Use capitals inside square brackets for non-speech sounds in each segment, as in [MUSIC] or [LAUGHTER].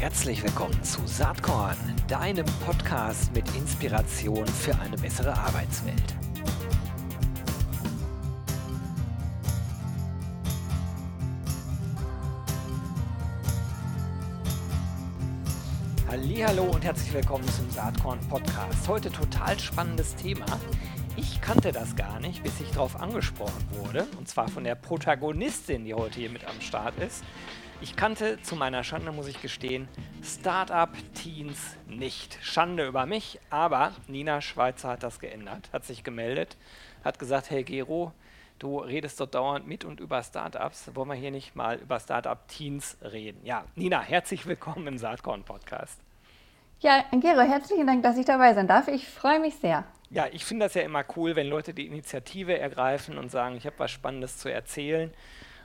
Herzlich willkommen zu Saatkorn, deinem Podcast mit Inspiration für eine bessere Arbeitswelt. Hallo und herzlich willkommen zum Saatkorn Podcast. Heute total spannendes Thema. Ich kannte das gar nicht, bis ich darauf angesprochen wurde, und zwar von der Protagonistin, die heute hier mit am Start ist. Ich kannte zu meiner Schande, muss ich gestehen, Startup-Teens nicht. Schande über mich, aber Nina Schweizer hat das geändert, hat sich gemeldet, hat gesagt, hey Gero, du redest dort dauernd mit und über Startups. Wollen wir hier nicht mal über Startup-Teens reden? Ja, Nina, herzlich willkommen im Saatkorn-Podcast. Ja, Gero, herzlichen Dank, dass ich dabei sein darf. Ich freue mich sehr. Ja, ich finde das ja immer cool, wenn Leute die Initiative ergreifen und sagen, ich habe was Spannendes zu erzählen.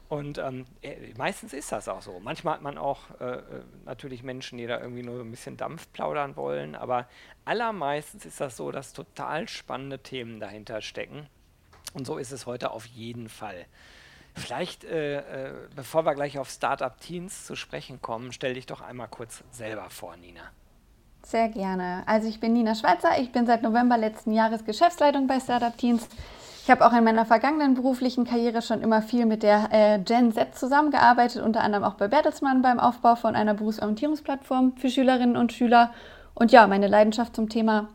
Und ähm, äh, meistens ist das auch so. Manchmal hat man auch äh, äh, natürlich Menschen, die da irgendwie nur ein bisschen Dampf plaudern wollen, aber allermeistens ist das so, dass total spannende Themen dahinter stecken. Und so ist es heute auf jeden Fall. Vielleicht, äh, äh, bevor wir gleich auf Startup Teens zu sprechen kommen, stell dich doch einmal kurz selber vor, Nina. Sehr gerne. Also ich bin Nina Schweizer, ich bin seit November letzten Jahres Geschäftsleitung bei Startup Teams. Ich habe auch in meiner vergangenen beruflichen Karriere schon immer viel mit der äh, Gen Z zusammengearbeitet, unter anderem auch bei Bertelsmann beim Aufbau von einer Berufsorientierungsplattform für Schülerinnen und Schüler. Und ja, meine Leidenschaft zum Thema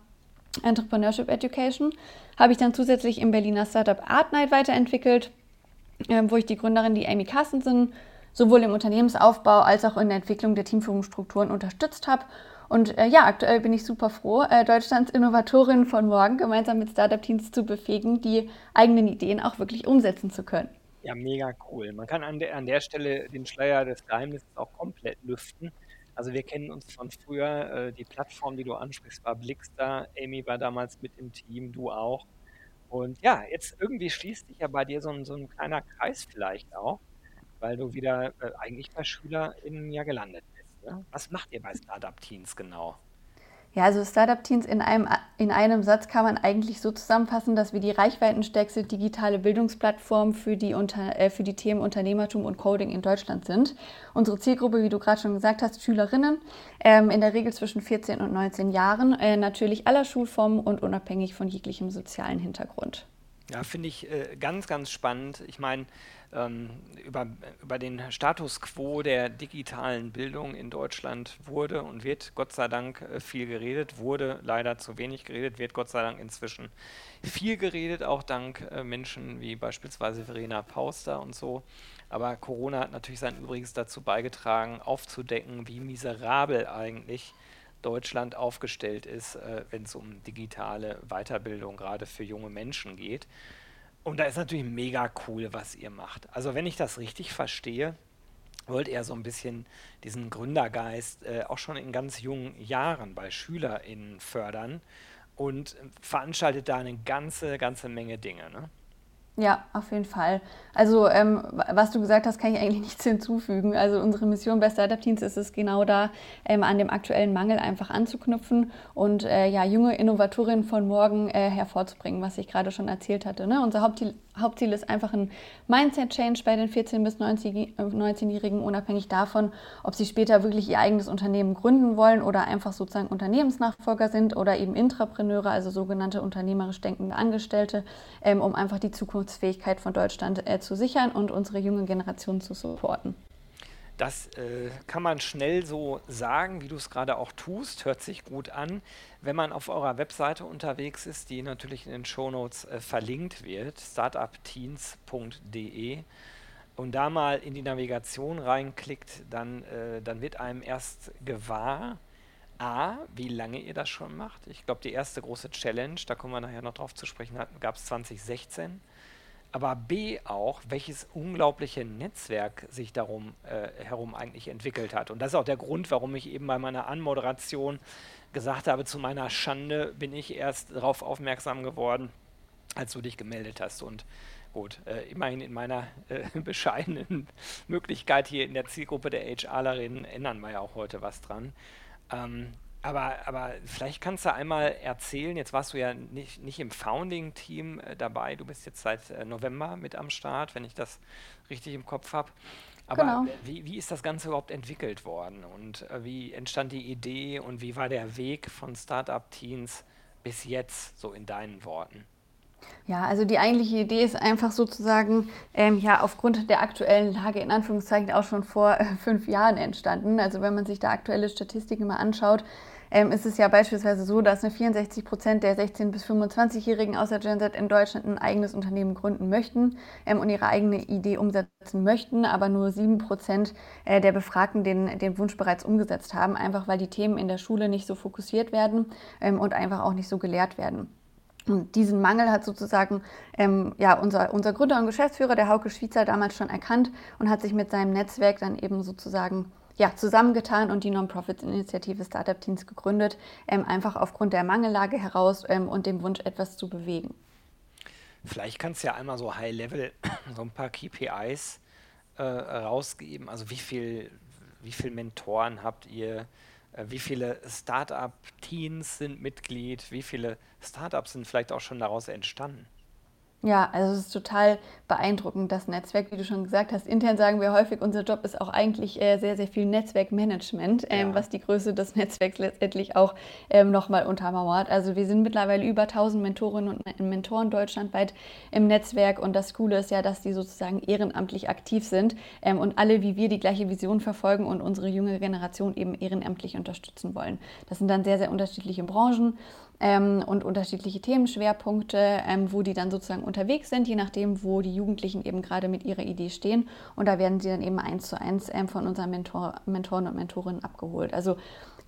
Entrepreneurship Education habe ich dann zusätzlich im Berliner Startup Art Night weiterentwickelt, äh, wo ich die Gründerin, die Amy Carstensen, sowohl im Unternehmensaufbau als auch in der Entwicklung der Teamführungsstrukturen unterstützt habe und äh, ja, aktuell bin ich super froh, äh, Deutschlands Innovatorin von morgen gemeinsam mit Startup-Teams zu befähigen, die eigenen Ideen auch wirklich umsetzen zu können. Ja, mega cool. Man kann an der, an der Stelle den Schleier des Geheimnisses auch komplett lüften. Also wir kennen uns von früher. Äh, die Plattform, die du ansprichst, war Blickstar. Amy war damals mit im Team, du auch. Und ja, jetzt irgendwie schließt sich ja bei dir so ein, so ein kleiner Kreis vielleicht auch, weil du wieder äh, eigentlich bei SchülerInnen ja gelandet bist. Was macht ihr bei Startup Teens genau? Ja, also Startup Teens in einem, in einem Satz kann man eigentlich so zusammenfassen, dass wir die reichweitenstärkste digitale Bildungsplattform für die, unter, äh, für die Themen Unternehmertum und Coding in Deutschland sind. Unsere Zielgruppe, wie du gerade schon gesagt hast, Schülerinnen, ähm, in der Regel zwischen 14 und 19 Jahren, äh, natürlich aller Schulformen und unabhängig von jeglichem sozialen Hintergrund. Ja, finde ich äh, ganz, ganz spannend. Ich meine, ähm, über, über den Status quo der digitalen Bildung in Deutschland wurde und wird Gott sei Dank äh, viel geredet, wurde leider zu wenig geredet, wird Gott sei Dank inzwischen viel geredet, auch dank äh, Menschen wie beispielsweise Verena Pauster und so. Aber Corona hat natürlich sein Übriges dazu beigetragen, aufzudecken, wie miserabel eigentlich Deutschland aufgestellt ist, äh, wenn es um digitale Weiterbildung gerade für junge Menschen geht. Und da ist natürlich mega cool, was ihr macht. Also wenn ich das richtig verstehe, wollt ihr so ein bisschen diesen Gründergeist äh, auch schon in ganz jungen Jahren bei SchülerInnen fördern und veranstaltet da eine ganze, ganze Menge Dinge. Ne? Ja, auf jeden Fall. Also, ähm, was du gesagt hast, kann ich eigentlich [LAUGHS] nichts hinzufügen. Also, unsere Mission bei Startup Teams ist es genau da, ähm, an dem aktuellen Mangel einfach anzuknüpfen und äh, ja, junge Innovatorinnen von morgen äh, hervorzubringen, was ich gerade schon erzählt hatte. Ne? Unser Hauptziel, Hauptziel ist einfach ein Mindset-Change bei den 14- bis 19-Jährigen, unabhängig davon, ob sie später wirklich ihr eigenes Unternehmen gründen wollen oder einfach sozusagen Unternehmensnachfolger sind oder eben Intrapreneure, also sogenannte unternehmerisch denkende Angestellte, ähm, um einfach die Zukunft Zukunftsfähigkeit von Deutschland äh, zu sichern und unsere junge Generation zu supporten. Das äh, kann man schnell so sagen, wie du es gerade auch tust, hört sich gut an. Wenn man auf eurer Webseite unterwegs ist, die natürlich in den Shownotes äh, verlinkt wird, startupteens.de, und da mal in die Navigation reinklickt, dann, äh, dann wird einem erst gewahr, A, wie lange ihr das schon macht. Ich glaube, die erste große Challenge, da kommen wir nachher noch drauf zu sprechen, gab es 2016 aber B auch, welches unglaubliche Netzwerk sich darum äh, herum eigentlich entwickelt hat. Und das ist auch der Grund, warum ich eben bei meiner Anmoderation gesagt habe, zu meiner Schande bin ich erst darauf aufmerksam geworden, als du dich gemeldet hast. Und gut, äh, immerhin in meiner äh, [LAUGHS] bescheidenen Möglichkeit hier in der Zielgruppe der HRlerinnen ändern wir ja auch heute was dran. Ähm, aber, aber vielleicht kannst du einmal erzählen, jetzt warst du ja nicht, nicht im Founding-Team äh, dabei, du bist jetzt seit äh, November mit am Start, wenn ich das richtig im Kopf habe. Aber genau. wie, wie ist das Ganze überhaupt entwickelt worden und äh, wie entstand die Idee und wie war der Weg von Startup Teens bis jetzt, so in deinen Worten? Ja, also die eigentliche Idee ist einfach sozusagen ähm, ja aufgrund der aktuellen Lage in Anführungszeichen auch schon vor äh, fünf Jahren entstanden. Also wenn man sich da aktuelle Statistiken mal anschaut, ähm, ist es ja beispielsweise so, dass 64 Prozent der 16- bis 25-Jährigen außer Gen Z in Deutschland ein eigenes Unternehmen gründen möchten ähm, und ihre eigene Idee umsetzen möchten, aber nur 7 Prozent äh, der Befragten den, den Wunsch bereits umgesetzt haben, einfach weil die Themen in der Schule nicht so fokussiert werden ähm, und einfach auch nicht so gelehrt werden. Und diesen Mangel hat sozusagen ähm, ja, unser, unser Gründer und Geschäftsführer, der Hauke Schweizer, damals schon erkannt und hat sich mit seinem Netzwerk dann eben sozusagen ja, zusammengetan und die Non-Profit-Initiative Startup Teens gegründet, ähm, einfach aufgrund der Mangellage heraus ähm, und dem Wunsch, etwas zu bewegen. Vielleicht kannst du ja einmal so High-Level [COUGHS] so ein paar KPIs äh, rausgeben. Also wie viel, wie viele Mentoren habt ihr? Äh, wie viele Startup-Teens sind Mitglied? Wie viele Startups sind vielleicht auch schon daraus entstanden? Ja, also es ist total beeindruckend, das Netzwerk, wie du schon gesagt hast. Intern sagen wir häufig, unser Job ist auch eigentlich äh, sehr, sehr viel Netzwerkmanagement, ähm, ja. was die Größe des Netzwerks letztendlich auch ähm, nochmal untermauert. Also wir sind mittlerweile über 1000 Mentorinnen und Mentoren deutschlandweit im Netzwerk und das Coole ist ja, dass die sozusagen ehrenamtlich aktiv sind ähm, und alle wie wir die gleiche Vision verfolgen und unsere junge Generation eben ehrenamtlich unterstützen wollen. Das sind dann sehr, sehr unterschiedliche Branchen ähm, und unterschiedliche Themenschwerpunkte, ähm, wo die dann sozusagen unterwegs sind, je nachdem, wo die Jugendlichen eben gerade mit ihrer Idee stehen. Und da werden sie dann eben eins zu eins ähm, von unseren Mentor, Mentoren und Mentorinnen abgeholt. Also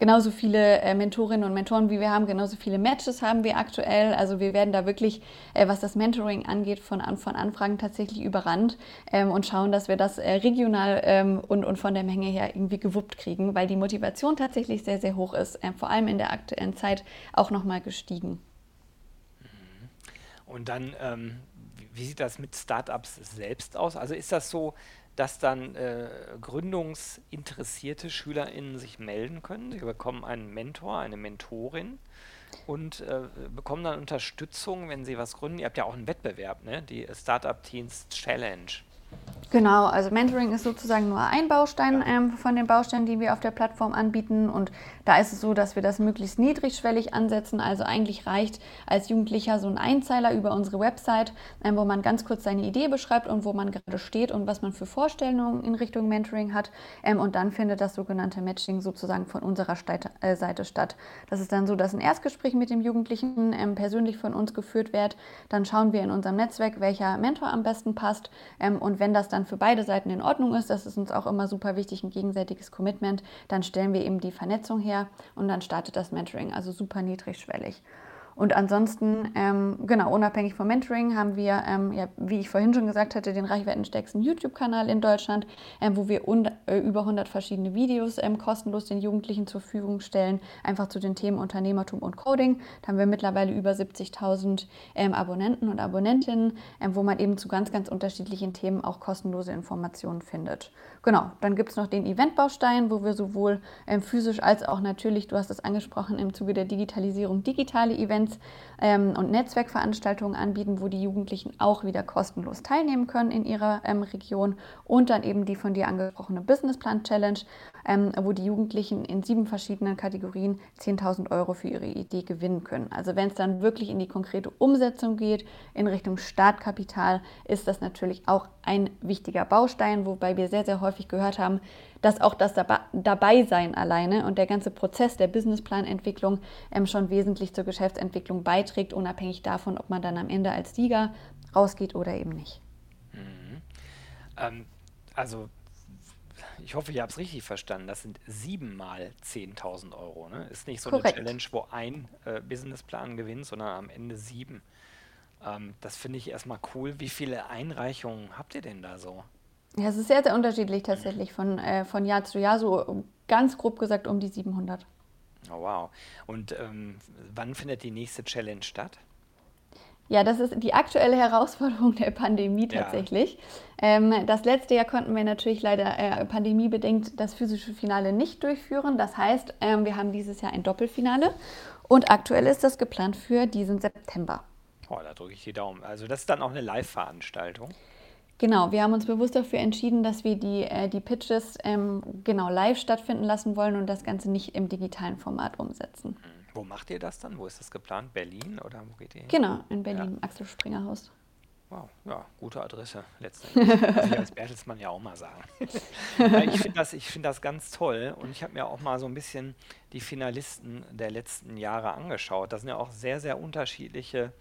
genauso viele äh, Mentorinnen und Mentoren, wie wir haben, genauso viele Matches haben wir aktuell. Also wir werden da wirklich, äh, was das Mentoring angeht, von, von Anfragen tatsächlich überrannt ähm, und schauen, dass wir das äh, regional ähm, und, und von der Menge her irgendwie gewuppt kriegen, weil die Motivation tatsächlich sehr, sehr hoch ist, ähm, vor allem in der aktuellen Zeit auch nochmal gestiegen. Mhm. Und dann, ähm, wie sieht das mit Startups selbst aus? Also ist das so, dass dann äh, gründungsinteressierte SchülerInnen sich melden können. Sie bekommen einen Mentor, eine Mentorin und äh, bekommen dann Unterstützung, wenn sie was gründen. Ihr habt ja auch einen Wettbewerb, ne? die Startup Teens Challenge. Genau, also Mentoring ist sozusagen nur ein Baustein ähm, von den Bausteinen, die wir auf der Plattform anbieten. Und da ist es so, dass wir das möglichst niedrigschwellig ansetzen. Also eigentlich reicht als Jugendlicher so ein Einzeiler über unsere Website, ähm, wo man ganz kurz seine Idee beschreibt und wo man gerade steht und was man für Vorstellungen in Richtung Mentoring hat. Ähm, und dann findet das sogenannte Matching sozusagen von unserer Seite, äh, Seite statt. Das ist dann so, dass ein Erstgespräch mit dem Jugendlichen ähm, persönlich von uns geführt wird. Dann schauen wir in unserem Netzwerk, welcher Mentor am besten passt. Ähm, wenn das dann für beide Seiten in Ordnung ist, das ist uns auch immer super wichtig, ein gegenseitiges Commitment, dann stellen wir eben die Vernetzung her und dann startet das Mentoring, also super niedrigschwellig. Und ansonsten, ähm, genau, unabhängig vom Mentoring haben wir, ähm, ja, wie ich vorhin schon gesagt hatte, den reichweitenstärksten YouTube-Kanal in Deutschland, ähm, wo wir äh, über 100 verschiedene Videos ähm, kostenlos den Jugendlichen zur Verfügung stellen, einfach zu den Themen Unternehmertum und Coding. Da haben wir mittlerweile über 70.000 ähm, Abonnenten und Abonnentinnen, ähm, wo man eben zu ganz, ganz unterschiedlichen Themen auch kostenlose Informationen findet. Genau, dann gibt es noch den Eventbaustein, wo wir sowohl physisch als auch natürlich, du hast es angesprochen, im Zuge der Digitalisierung digitale Events Events ähm, und Netzwerkveranstaltungen anbieten, wo die Jugendlichen auch wieder kostenlos teilnehmen können in ihrer ähm, Region. Und dann eben die von dir angesprochene Businessplan Challenge, ähm, wo die Jugendlichen in sieben verschiedenen Kategorien 10.000 Euro für ihre Idee gewinnen können. Also wenn es dann wirklich in die konkrete Umsetzung geht, in Richtung Startkapital, ist das natürlich auch ein wichtiger Baustein, wobei wir sehr, sehr häufig gehört haben, dass auch das Dabeisein alleine und der ganze Prozess der Businessplanentwicklung ähm, schon wesentlich zur Geschäftsentwicklung beiträgt, unabhängig davon, ob man dann am Ende als Sieger rausgeht oder eben nicht. Mhm. Ähm, also ich hoffe, ich habe es richtig verstanden. Das sind siebenmal 10.000 Euro. Ne? Ist nicht so Korrekt. eine Challenge, wo ein äh, Businessplan gewinnt, sondern am Ende sieben. Ähm, das finde ich erstmal cool. Wie viele Einreichungen habt ihr denn da so? Ja, es ist sehr, sehr unterschiedlich tatsächlich von, äh, von Jahr zu Jahr, so ganz grob gesagt um die 700. Oh, wow. Und ähm, wann findet die nächste Challenge statt? Ja, das ist die aktuelle Herausforderung der Pandemie tatsächlich. Ja. Ähm, das letzte Jahr konnten wir natürlich leider äh, pandemiebedingt das physische Finale nicht durchführen. Das heißt, ähm, wir haben dieses Jahr ein Doppelfinale und aktuell ist das geplant für diesen September. Oh, da drücke ich die Daumen. Also das ist dann auch eine Live-Veranstaltung. Genau, wir haben uns bewusst dafür entschieden, dass wir die, äh, die Pitches ähm, genau live stattfinden lassen wollen und das Ganze nicht im digitalen Format umsetzen. Hm. Wo macht ihr das dann? Wo ist das geplant? Berlin oder wo geht ihr hin? Genau, in Berlin, ja. Axel Springer Haus. Wow, ja, gute Adresse letztendlich. Muss ich [LAUGHS] als Bertelsmann ja auch mal sagen. ich finde das, find das ganz toll und ich habe mir auch mal so ein bisschen die Finalisten der letzten Jahre angeschaut. Da sind ja auch sehr, sehr unterschiedliche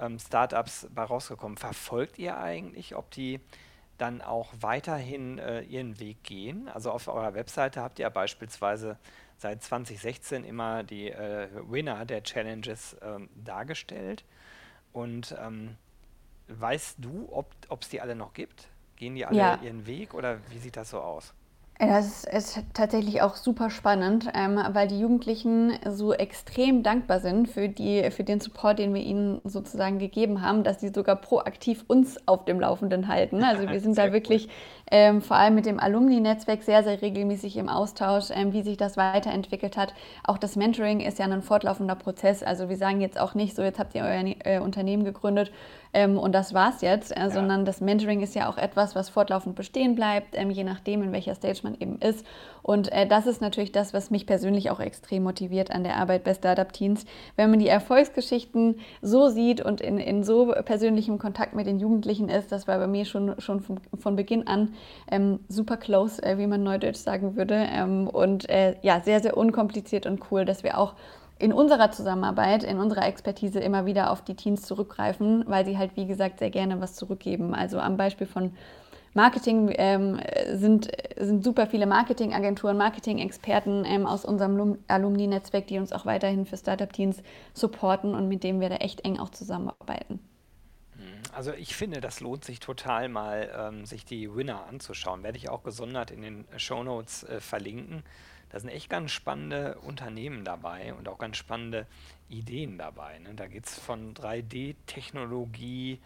ähm, Startups bei rausgekommen. Verfolgt ihr eigentlich, ob die dann auch weiterhin äh, ihren Weg gehen? Also auf eurer Webseite habt ihr ja beispielsweise seit 2016 immer die äh, Winner der Challenges ähm, dargestellt. Und ähm, weißt du, ob es die alle noch gibt? Gehen die alle ja. ihren Weg oder wie sieht das so aus? Das ist tatsächlich auch super spannend, ähm, weil die Jugendlichen so extrem dankbar sind für, die, für den Support, den wir ihnen sozusagen gegeben haben, dass sie sogar proaktiv uns auf dem Laufenden halten. Also wir sind [LAUGHS] da wirklich ähm, vor allem mit dem Alumni-Netzwerk sehr, sehr regelmäßig im Austausch, ähm, wie sich das weiterentwickelt hat. Auch das Mentoring ist ja ein fortlaufender Prozess. Also wir sagen jetzt auch nicht so, jetzt habt ihr euer äh, Unternehmen gegründet ähm, und das war's jetzt, äh, ja. sondern das Mentoring ist ja auch etwas, was fortlaufend bestehen bleibt, ähm, je nachdem, in welcher Stage man eben ist. Und äh, das ist natürlich das, was mich persönlich auch extrem motiviert an der Arbeit bei Startup Teens. Wenn man die Erfolgsgeschichten so sieht und in, in so persönlichem Kontakt mit den Jugendlichen ist, das war bei mir schon, schon von, von Beginn an ähm, super close, äh, wie man neudeutsch sagen würde. Ähm, und äh, ja, sehr, sehr unkompliziert und cool, dass wir auch in unserer Zusammenarbeit, in unserer Expertise immer wieder auf die Teens zurückgreifen, weil sie halt, wie gesagt, sehr gerne was zurückgeben. Also am Beispiel von Marketing ähm, sind, sind super viele Marketingagenturen, Marketing-Experten ähm, aus unserem Alumni-Netzwerk, die uns auch weiterhin für Startup-Teams supporten und mit denen wir da echt eng auch zusammenarbeiten. Also ich finde, das lohnt sich total mal, ähm, sich die Winner anzuschauen. Werde ich auch gesondert in den Show Notes äh, verlinken. Da sind echt ganz spannende Unternehmen dabei und auch ganz spannende Ideen dabei. Ne? Da geht es von 3D-Technologie äh,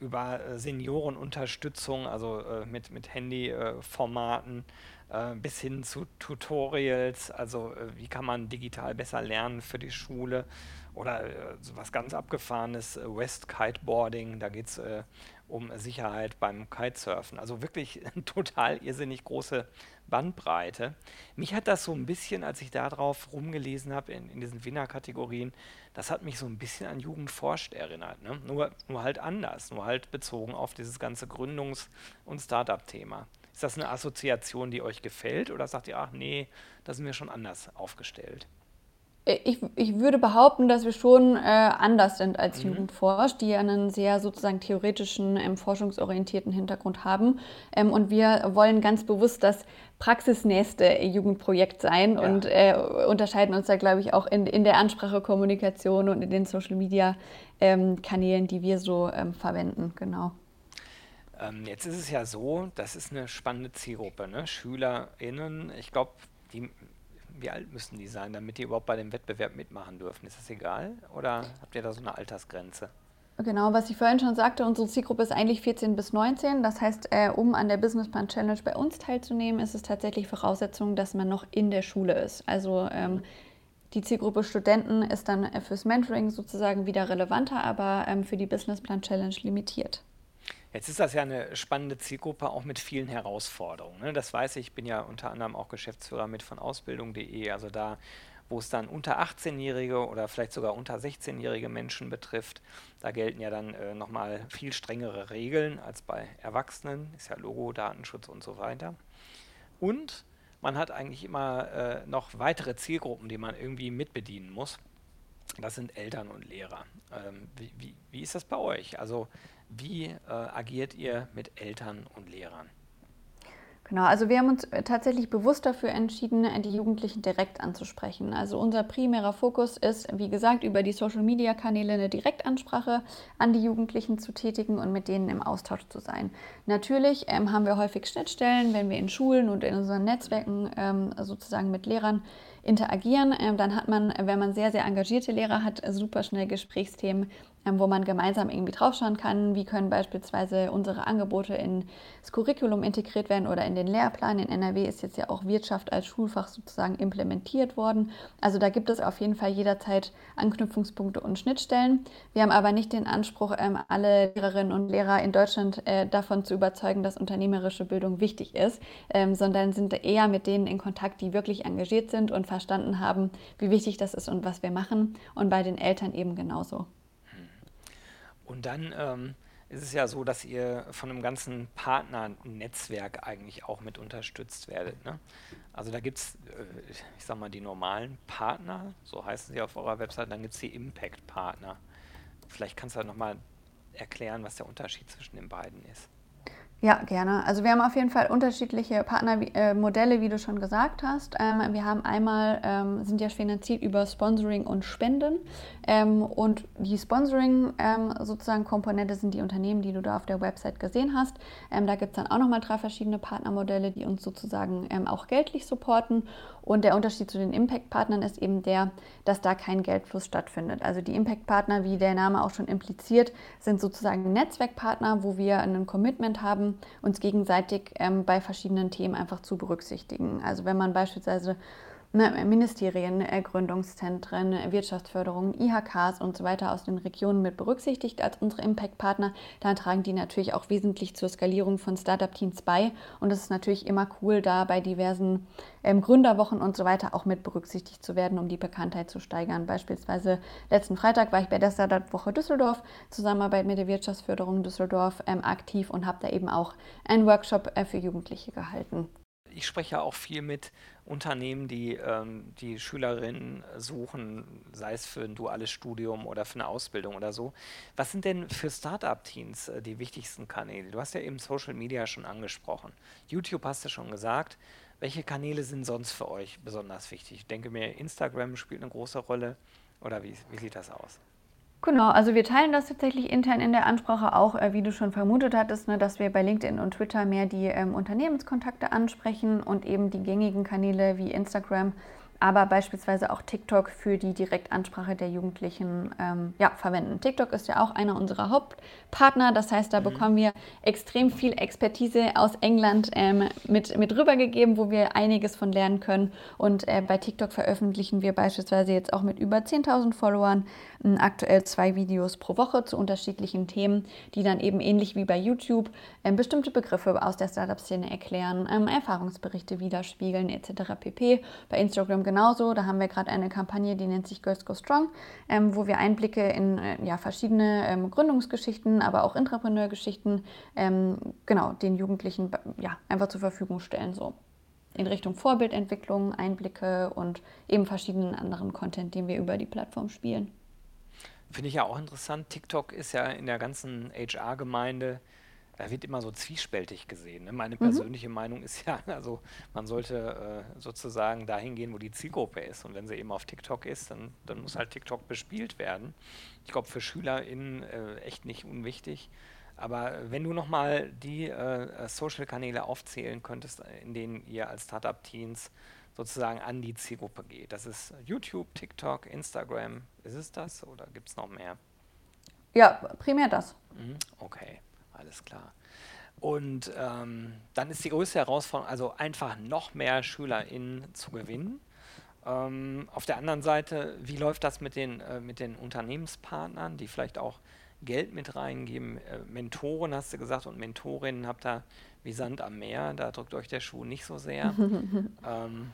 über äh, Seniorenunterstützung, also äh, mit, mit Handyformaten, äh, bis hin zu Tutorials, also wie kann man digital besser lernen für die Schule? Oder was ganz abgefahrenes, West Kiteboarding, da geht es um Sicherheit beim Kitesurfen. Also wirklich [LAUGHS] total irrsinnig große Bandbreite. Mich hat das so ein bisschen, als ich darauf rumgelesen habe, in, in diesen Winner-Kategorien, das hat mich so ein bisschen an Jugend forscht erinnert. Ne? Nur, nur halt anders, nur halt bezogen auf dieses ganze Gründungs- und Startup-Thema. Ist das eine Assoziation, die euch gefällt oder sagt ihr, ach nee, da sind wir schon anders aufgestellt? Ich, ich würde behaupten, dass wir schon äh, anders sind als mhm. Jugendforsch, die einen sehr sozusagen theoretischen, ähm, forschungsorientierten Hintergrund haben. Ähm, und wir wollen ganz bewusst das praxisnächste Jugendprojekt sein ja. und äh, unterscheiden uns da, glaube ich, auch in, in der Ansprache, Kommunikation und in den Social-Media-Kanälen, ähm, die wir so ähm, verwenden. Genau. Ähm, jetzt ist es ja so, das ist eine spannende Zielgruppe, ne? SchülerInnen. Ich glaube, die wie alt müssen die sein, damit die überhaupt bei dem Wettbewerb mitmachen dürfen? Ist das egal oder habt ihr da so eine Altersgrenze? Genau, was ich vorhin schon sagte, unsere Zielgruppe ist eigentlich 14 bis 19. Das heißt, äh, um an der Businessplan Challenge bei uns teilzunehmen, ist es tatsächlich Voraussetzung, dass man noch in der Schule ist. Also ähm, die Zielgruppe Studenten ist dann fürs Mentoring sozusagen wieder relevanter, aber ähm, für die Businessplan Challenge limitiert. Jetzt ist das ja eine spannende Zielgruppe, auch mit vielen Herausforderungen. Ne? Das weiß ich, ich bin ja unter anderem auch Geschäftsführer mit von Ausbildung.de, also da, wo es dann unter 18-Jährige oder vielleicht sogar unter 16-jährige Menschen betrifft, da gelten ja dann äh, nochmal viel strengere Regeln als bei Erwachsenen, ist ja Logo, Datenschutz und so weiter. Und man hat eigentlich immer äh, noch weitere Zielgruppen, die man irgendwie mitbedienen muss. Das sind Eltern und Lehrer. Ähm, wie, wie, wie, ist das bei euch? Also wie äh, agiert ihr mit Eltern und Lehrern? Genau, also wir haben uns äh, tatsächlich bewusst dafür entschieden, die Jugendlichen direkt anzusprechen. Also unser primärer Fokus ist, wie gesagt, über die Social-Media-Kanäle eine Direktansprache an die Jugendlichen zu tätigen und mit denen im Austausch zu sein. Natürlich ähm, haben wir häufig Schnittstellen, wenn wir in Schulen und in unseren Netzwerken ähm, sozusagen mit Lehrern interagieren. Ähm, dann hat man, wenn man sehr, sehr engagierte Lehrer hat, super schnell Gesprächsthemen, ähm, wo man gemeinsam irgendwie draufschauen kann, wie können beispielsweise unsere Angebote ins Curriculum integriert werden oder in den Lehrplan. In NRW ist jetzt ja auch Wirtschaft als Schulfach sozusagen implementiert worden. Also da gibt es auf jeden Fall jederzeit Anknüpfungspunkte und Schnittstellen. Wir haben aber nicht den Anspruch, ähm, alle Lehrerinnen und Lehrer in Deutschland äh, davon zu überzeugen, dass unternehmerische Bildung wichtig ist, sondern sind eher mit denen in Kontakt, die wirklich engagiert sind und verstanden haben, wie wichtig das ist und was wir machen. Und bei den Eltern eben genauso. Und dann ähm, ist es ja so, dass ihr von einem ganzen Partnernetzwerk eigentlich auch mit unterstützt werdet. Ne? Also da gibt es, äh, ich sag mal, die normalen Partner, so heißen sie auf eurer Website, dann gibt es die Impact-Partner. Vielleicht kannst du da nochmal erklären, was der Unterschied zwischen den beiden ist. Ja, gerne. Also wir haben auf jeden Fall unterschiedliche Partnermodelle, äh, wie du schon gesagt hast. Ähm, wir haben einmal, ähm, sind ja finanziert über Sponsoring und Spenden. Ähm, und die Sponsoring ähm, sozusagen Komponente sind die Unternehmen, die du da auf der Website gesehen hast. Ähm, da gibt es dann auch nochmal drei verschiedene Partnermodelle, die uns sozusagen ähm, auch geldlich supporten. Und der Unterschied zu den Impact-Partnern ist eben der, dass da kein Geldfluss stattfindet. Also die Impact-Partner, wie der Name auch schon impliziert, sind sozusagen Netzwerkpartner, wo wir ein Commitment haben, uns gegenseitig ähm, bei verschiedenen Themen einfach zu berücksichtigen. Also wenn man beispielsweise ne, Ministerien, Gründungszentren, Wirtschaftsförderung, IHKs und so weiter aus den Regionen mit berücksichtigt als unsere Impact-Partner, dann tragen die natürlich auch wesentlich zur Skalierung von Startup-Teams bei. Und es ist natürlich immer cool, da bei diversen ähm, Gründerwochen und so weiter auch mit berücksichtigt zu werden, um die Bekanntheit zu steigern. Beispielsweise letzten Freitag war ich bei der Startup-Woche Düsseldorf, Zusammenarbeit mit der Wirtschaftsförderung Düsseldorf ähm, aktiv und habe da eben auch einen Workshop äh, für Jugendliche gehalten ich spreche ja auch viel mit Unternehmen, die ähm, die Schülerinnen suchen, sei es für ein duales Studium oder für eine Ausbildung oder so. Was sind denn für Startup-Teams äh, die wichtigsten Kanäle? Du hast ja eben Social Media schon angesprochen. YouTube hast du schon gesagt. Welche Kanäle sind sonst für euch besonders wichtig? Ich denke mir, Instagram spielt eine große Rolle. Oder wie, wie sieht das aus? Genau, also wir teilen das tatsächlich intern in der Ansprache auch, äh, wie du schon vermutet hattest, ne, dass wir bei LinkedIn und Twitter mehr die ähm, Unternehmenskontakte ansprechen und eben die gängigen Kanäle wie Instagram aber beispielsweise auch TikTok für die Direktansprache der Jugendlichen ähm, ja, verwenden. TikTok ist ja auch einer unserer Hauptpartner, das heißt, da mhm. bekommen wir extrem viel Expertise aus England ähm, mit, mit rübergegeben, wo wir einiges von lernen können. Und äh, bei TikTok veröffentlichen wir beispielsweise jetzt auch mit über 10.000 Followern äh, aktuell zwei Videos pro Woche zu unterschiedlichen Themen, die dann eben ähnlich wie bei YouTube äh, bestimmte Begriffe aus der Startup-Szene erklären, ähm, Erfahrungsberichte widerspiegeln etc. pp. Bei Instagram genauso. Da haben wir gerade eine Kampagne, die nennt sich Girls Go Strong, ähm, wo wir Einblicke in äh, ja, verschiedene ähm, Gründungsgeschichten, aber auch Intrapreneurgeschichten ähm, genau den Jugendlichen ja, einfach zur Verfügung stellen. So in Richtung Vorbildentwicklung, Einblicke und eben verschiedenen anderen Content, den wir über die Plattform spielen. Finde ich ja auch interessant. TikTok ist ja in der ganzen HR-Gemeinde da wird immer so zwiespältig gesehen. Ne? Meine mhm. persönliche mhm. Meinung ist [LAUGHS] ja, also man sollte äh, sozusagen dahin gehen, wo die Zielgruppe ist. Und wenn sie eben auf TikTok ist, dann, dann muss halt TikTok bespielt werden. Ich glaube, für SchülerInnen äh, echt nicht unwichtig. Aber wenn du nochmal die äh, Social-Kanäle aufzählen könntest, in denen ihr als Startup-Teens sozusagen an die Zielgruppe geht. Das ist YouTube, TikTok, Instagram. Ist es das oder gibt es noch mehr? Ja, primär das. Mhm, okay alles klar. Und ähm, dann ist die größte Herausforderung, also einfach noch mehr SchülerInnen zu gewinnen. Ähm, auf der anderen Seite, wie läuft das mit den, äh, mit den Unternehmenspartnern, die vielleicht auch Geld mit reingeben? Äh, Mentoren hast du gesagt und Mentorinnen habt ihr wie Sand am Meer, da drückt euch der Schuh nicht so sehr. [LAUGHS] ähm,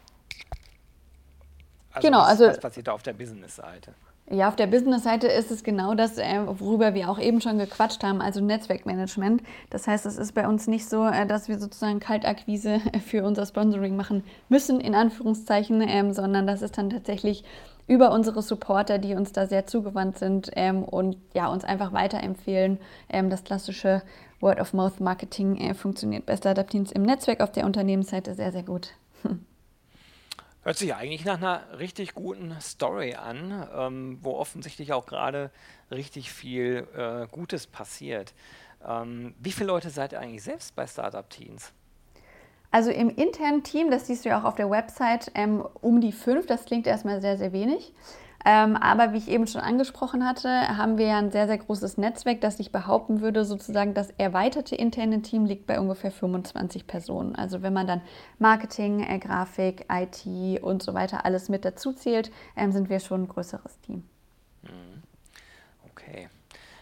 also genau, was, also was passiert da auf der Business-Seite? Ja, auf der Business-Seite ist es genau das, äh, worüber wir auch eben schon gequatscht haben, also Netzwerkmanagement. Das heißt, es ist bei uns nicht so, äh, dass wir sozusagen Kaltakquise [LAUGHS] für unser Sponsoring machen müssen, in Anführungszeichen, ähm, sondern das ist dann tatsächlich über unsere Supporter, die uns da sehr zugewandt sind ähm, und ja, uns einfach weiterempfehlen. Ähm, das klassische Word-of-Mouth-Marketing äh, funktioniert bei Startup-Teams im Netzwerk auf der Unternehmensseite sehr, sehr gut. [LAUGHS] Hört sich eigentlich nach einer richtig guten Story an, ähm, wo offensichtlich auch gerade richtig viel äh, Gutes passiert. Ähm, wie viele Leute seid ihr eigentlich selbst bei Startup Teens? Also im internen Team, das siehst du ja auch auf der Website, ähm, um die fünf. Das klingt erstmal sehr, sehr wenig. Ähm, aber wie ich eben schon angesprochen hatte, haben wir ja ein sehr, sehr großes Netzwerk, das ich behaupten würde, sozusagen das erweiterte interne Team liegt bei ungefähr 25 Personen. Also wenn man dann Marketing, äh, Grafik, IT und so weiter alles mit dazu zählt, ähm, sind wir schon ein größeres Team. Mhm. Okay.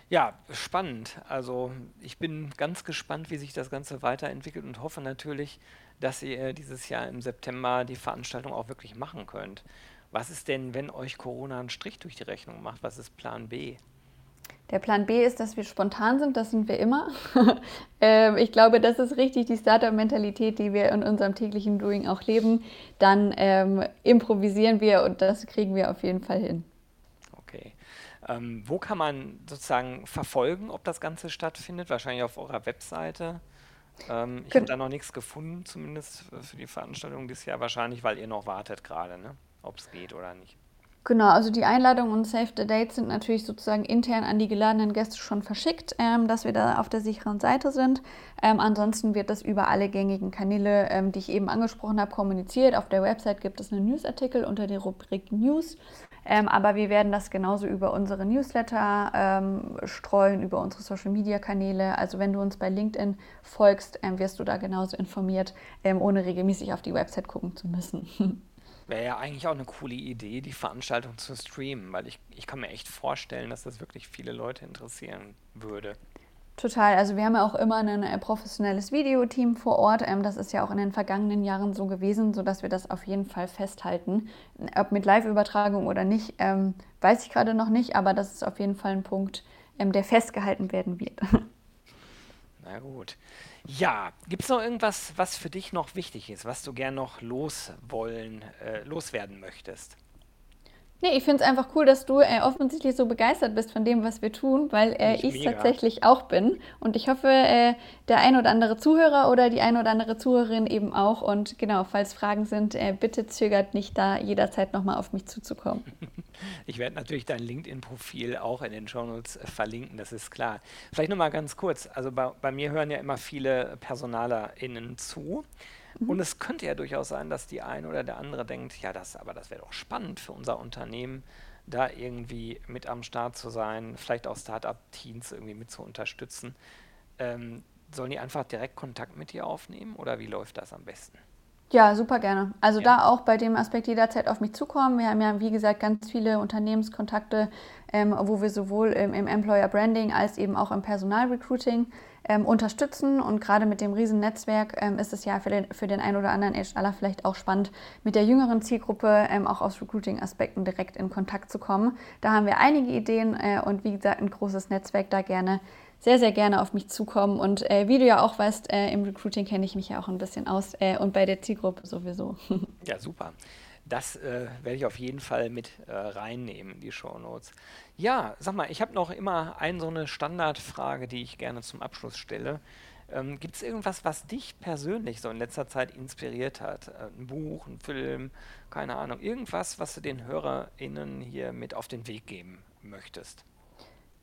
Ja, spannend. Also ich bin ganz gespannt, wie sich das Ganze weiterentwickelt und hoffe natürlich, dass ihr dieses Jahr im September die Veranstaltung auch wirklich machen könnt. Was ist denn, wenn euch Corona einen Strich durch die Rechnung macht? Was ist Plan B? Der Plan B ist, dass wir spontan sind, das sind wir immer. [LAUGHS] ähm, ich glaube, das ist richtig die Startup-Mentalität, die wir in unserem täglichen Doing auch leben. Dann ähm, improvisieren wir und das kriegen wir auf jeden Fall hin. Okay. Ähm, wo kann man sozusagen verfolgen, ob das Ganze stattfindet? Wahrscheinlich auf eurer Webseite. Ähm, ich habe da noch nichts gefunden, zumindest für die Veranstaltung dieses Jahr. Wahrscheinlich, weil ihr noch wartet gerade. Ne? Ob es geht oder nicht. Genau, also die Einladungen und Save the Date sind natürlich sozusagen intern an die geladenen Gäste schon verschickt, ähm, dass wir da auf der sicheren Seite sind. Ähm, ansonsten wird das über alle gängigen Kanäle, ähm, die ich eben angesprochen habe, kommuniziert. Auf der Website gibt es einen Newsartikel unter der Rubrik News. Ähm, aber wir werden das genauso über unsere Newsletter ähm, streuen, über unsere Social-Media-Kanäle. Also wenn du uns bei LinkedIn folgst, ähm, wirst du da genauso informiert, ohne regelmäßig auf die Website gucken zu müssen. [LAUGHS] Wäre ja eigentlich auch eine coole Idee, die Veranstaltung zu streamen, weil ich, ich kann mir echt vorstellen, dass das wirklich viele Leute interessieren würde. Total. Also wir haben ja auch immer ein äh, professionelles Videoteam vor Ort. Ähm, das ist ja auch in den vergangenen Jahren so gewesen, sodass wir das auf jeden Fall festhalten. Ob mit Live-Übertragung oder nicht, ähm, weiß ich gerade noch nicht, aber das ist auf jeden Fall ein Punkt, ähm, der festgehalten werden wird. [LAUGHS] Na gut. Ja, gibt es noch irgendwas, was für dich noch wichtig ist, was du gern noch loswollen, äh, loswerden möchtest? Nee, ich finde es einfach cool, dass du äh, offensichtlich so begeistert bist von dem, was wir tun, weil äh, ich es tatsächlich auch bin. Und ich hoffe, äh, der ein oder andere Zuhörer oder die ein oder andere Zuhörerin eben auch. Und genau, falls Fragen sind, äh, bitte zögert nicht da jederzeit nochmal auf mich zuzukommen. [LAUGHS] Ich werde natürlich dein LinkedIn-Profil auch in den Shownotes äh, verlinken, das ist klar. Vielleicht nochmal ganz kurz. Also bei, bei mir hören ja immer viele PersonalerInnen zu. Mhm. Und es könnte ja durchaus sein, dass die eine oder der andere denkt, ja, das, aber das wäre doch spannend für unser Unternehmen, da irgendwie mit am Start zu sein, vielleicht auch Startup-Teams irgendwie mit zu unterstützen. Ähm, sollen die einfach direkt Kontakt mit dir aufnehmen oder wie läuft das am besten? Ja, super gerne. Also ja. da auch bei dem Aspekt jederzeit auf mich zukommen. Wir haben ja, wie gesagt, ganz viele Unternehmenskontakte, ähm, wo wir sowohl im, im, Employer Branding als eben auch im Personalrecruiting ähm, unterstützen. Und gerade mit dem Riesennetzwerk ähm, ist es ja für den, für den einen oder anderen HR vielleicht auch spannend, mit der jüngeren Zielgruppe ähm, auch aus Recruiting-Aspekten direkt in Kontakt zu kommen. Da haben wir einige Ideen äh, und wie gesagt, ein großes Netzwerk da gerne sehr, sehr gerne auf mich zukommen. Und äh, wie du ja auch weißt, äh, im Recruiting kenne ich mich ja auch ein bisschen aus äh, und bei der Zielgruppe sowieso. [LAUGHS] Ja, super. Das äh, werde ich auf jeden Fall mit äh, reinnehmen, die Show Notes. Ja, sag mal, ich habe noch immer eine so eine Standardfrage, die ich gerne zum Abschluss stelle. Ähm, Gibt es irgendwas, was dich persönlich so in letzter Zeit inspiriert hat? Äh, ein Buch, ein Film, keine Ahnung, irgendwas, was du den HörerInnen hier mit auf den Weg geben möchtest?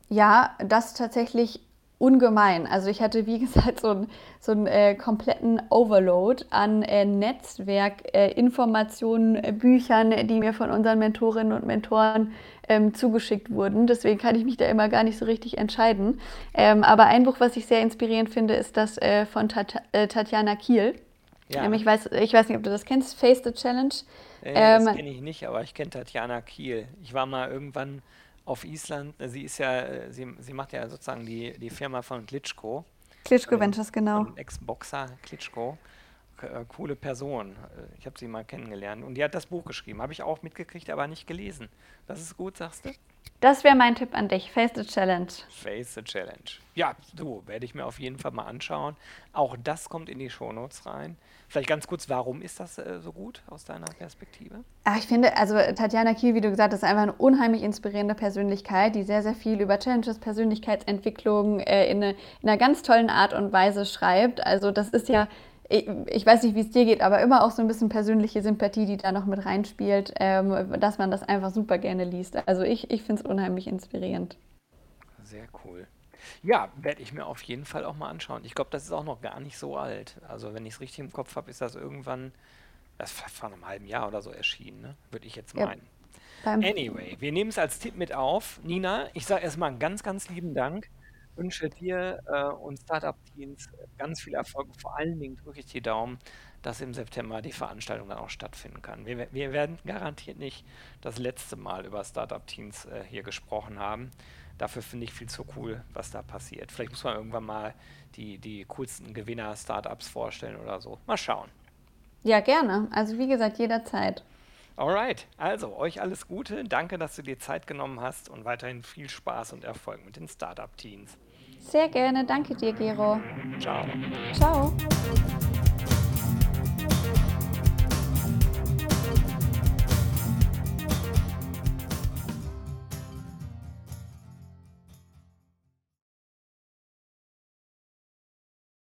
Ja, das tatsächlich ungemein. Also ich hatte, wie [LAUGHS] gesagt, so, ein, so einen äh, kompletten Overload an äh, Netzwerk, äh, Informationen, äh, Büchern, die mir von unseren Mentorinnen und Mentoren ähm, zugeschickt wurden. Deswegen kann ich mich da immer gar nicht so richtig entscheiden. Ähm, aber ein Buch, was ich sehr inspirierend finde, ist das äh, von Tat äh, Tatjana Kiel. Ja. Ähm, ich, weiß, ich weiß nicht, ob du das kennst, Face the Challenge. das ähm, kenne ich nicht, aber ich kenne Tatjana Kiel. Ich war mal irgendwann auf Island. Sie ist ja, äh, sie, sie macht ja sozusagen die, die Firma von Klitschko. Klitschko ähm, Ventures, genau. Ex-Boxer Klitschko. Äh, coole Person. Äh, ich habe sie mal kennengelernt. Und die hat das Buch geschrieben. Habe ich auch mitgekriegt, aber nicht gelesen. Das ist gut, sagst du? Das wäre mein Tipp an dich. Face the Challenge. Face the Challenge. Ja, so werde ich mir auf jeden Fall mal anschauen. Auch das kommt in die Shownotes rein. Vielleicht ganz kurz, warum ist das äh, so gut aus deiner Perspektive? Ach, ich finde, also Tatjana Kiel, wie du gesagt hast, ist einfach eine unheimlich inspirierende Persönlichkeit, die sehr, sehr viel über Challenges, Persönlichkeitsentwicklung äh, in, eine, in einer ganz tollen Art und Weise schreibt. Also das ist ja ich, ich, weiß nicht, wie es dir geht, aber immer auch so ein bisschen persönliche Sympathie, die da noch mit reinspielt, ähm, dass man das einfach super gerne liest. Also ich, ich finde es unheimlich inspirierend. Sehr cool. Ja, werde ich mir auf jeden Fall auch mal anschauen. Ich glaube, das ist auch noch gar nicht so alt. Also, wenn ich es richtig im Kopf habe, ist das irgendwann, das war vor einem halben Jahr oder so erschienen, ne? Würde ich jetzt Ja, meinen. beim Anyway, wir nehmen es als Tipp mit auf. Nina, ich sage erstmal ganz, ganz lieben Dank. Wünsche dir äh, und Startup-Teams ganz viel Erfolg. Vor allen Dingen drücke ich die Daumen, dass im September die Veranstaltung dann auch stattfinden kann. Wir, wir werden garantiert nicht das letzte Mal über Startup-Teams äh, hier gesprochen haben. Dafür finde ich viel zu cool, was da passiert. Vielleicht muss man irgendwann mal die, die coolsten Gewinner-Startups vorstellen oder so. Mal schauen. Ja, gerne. Also wie gesagt, jederzeit. Alright, also euch alles Gute. Danke, dass du dir Zeit genommen hast und weiterhin viel Spaß und Erfolg mit den Startup-Teams. Sehr gerne, danke dir, Gero. Ciao. Ciao.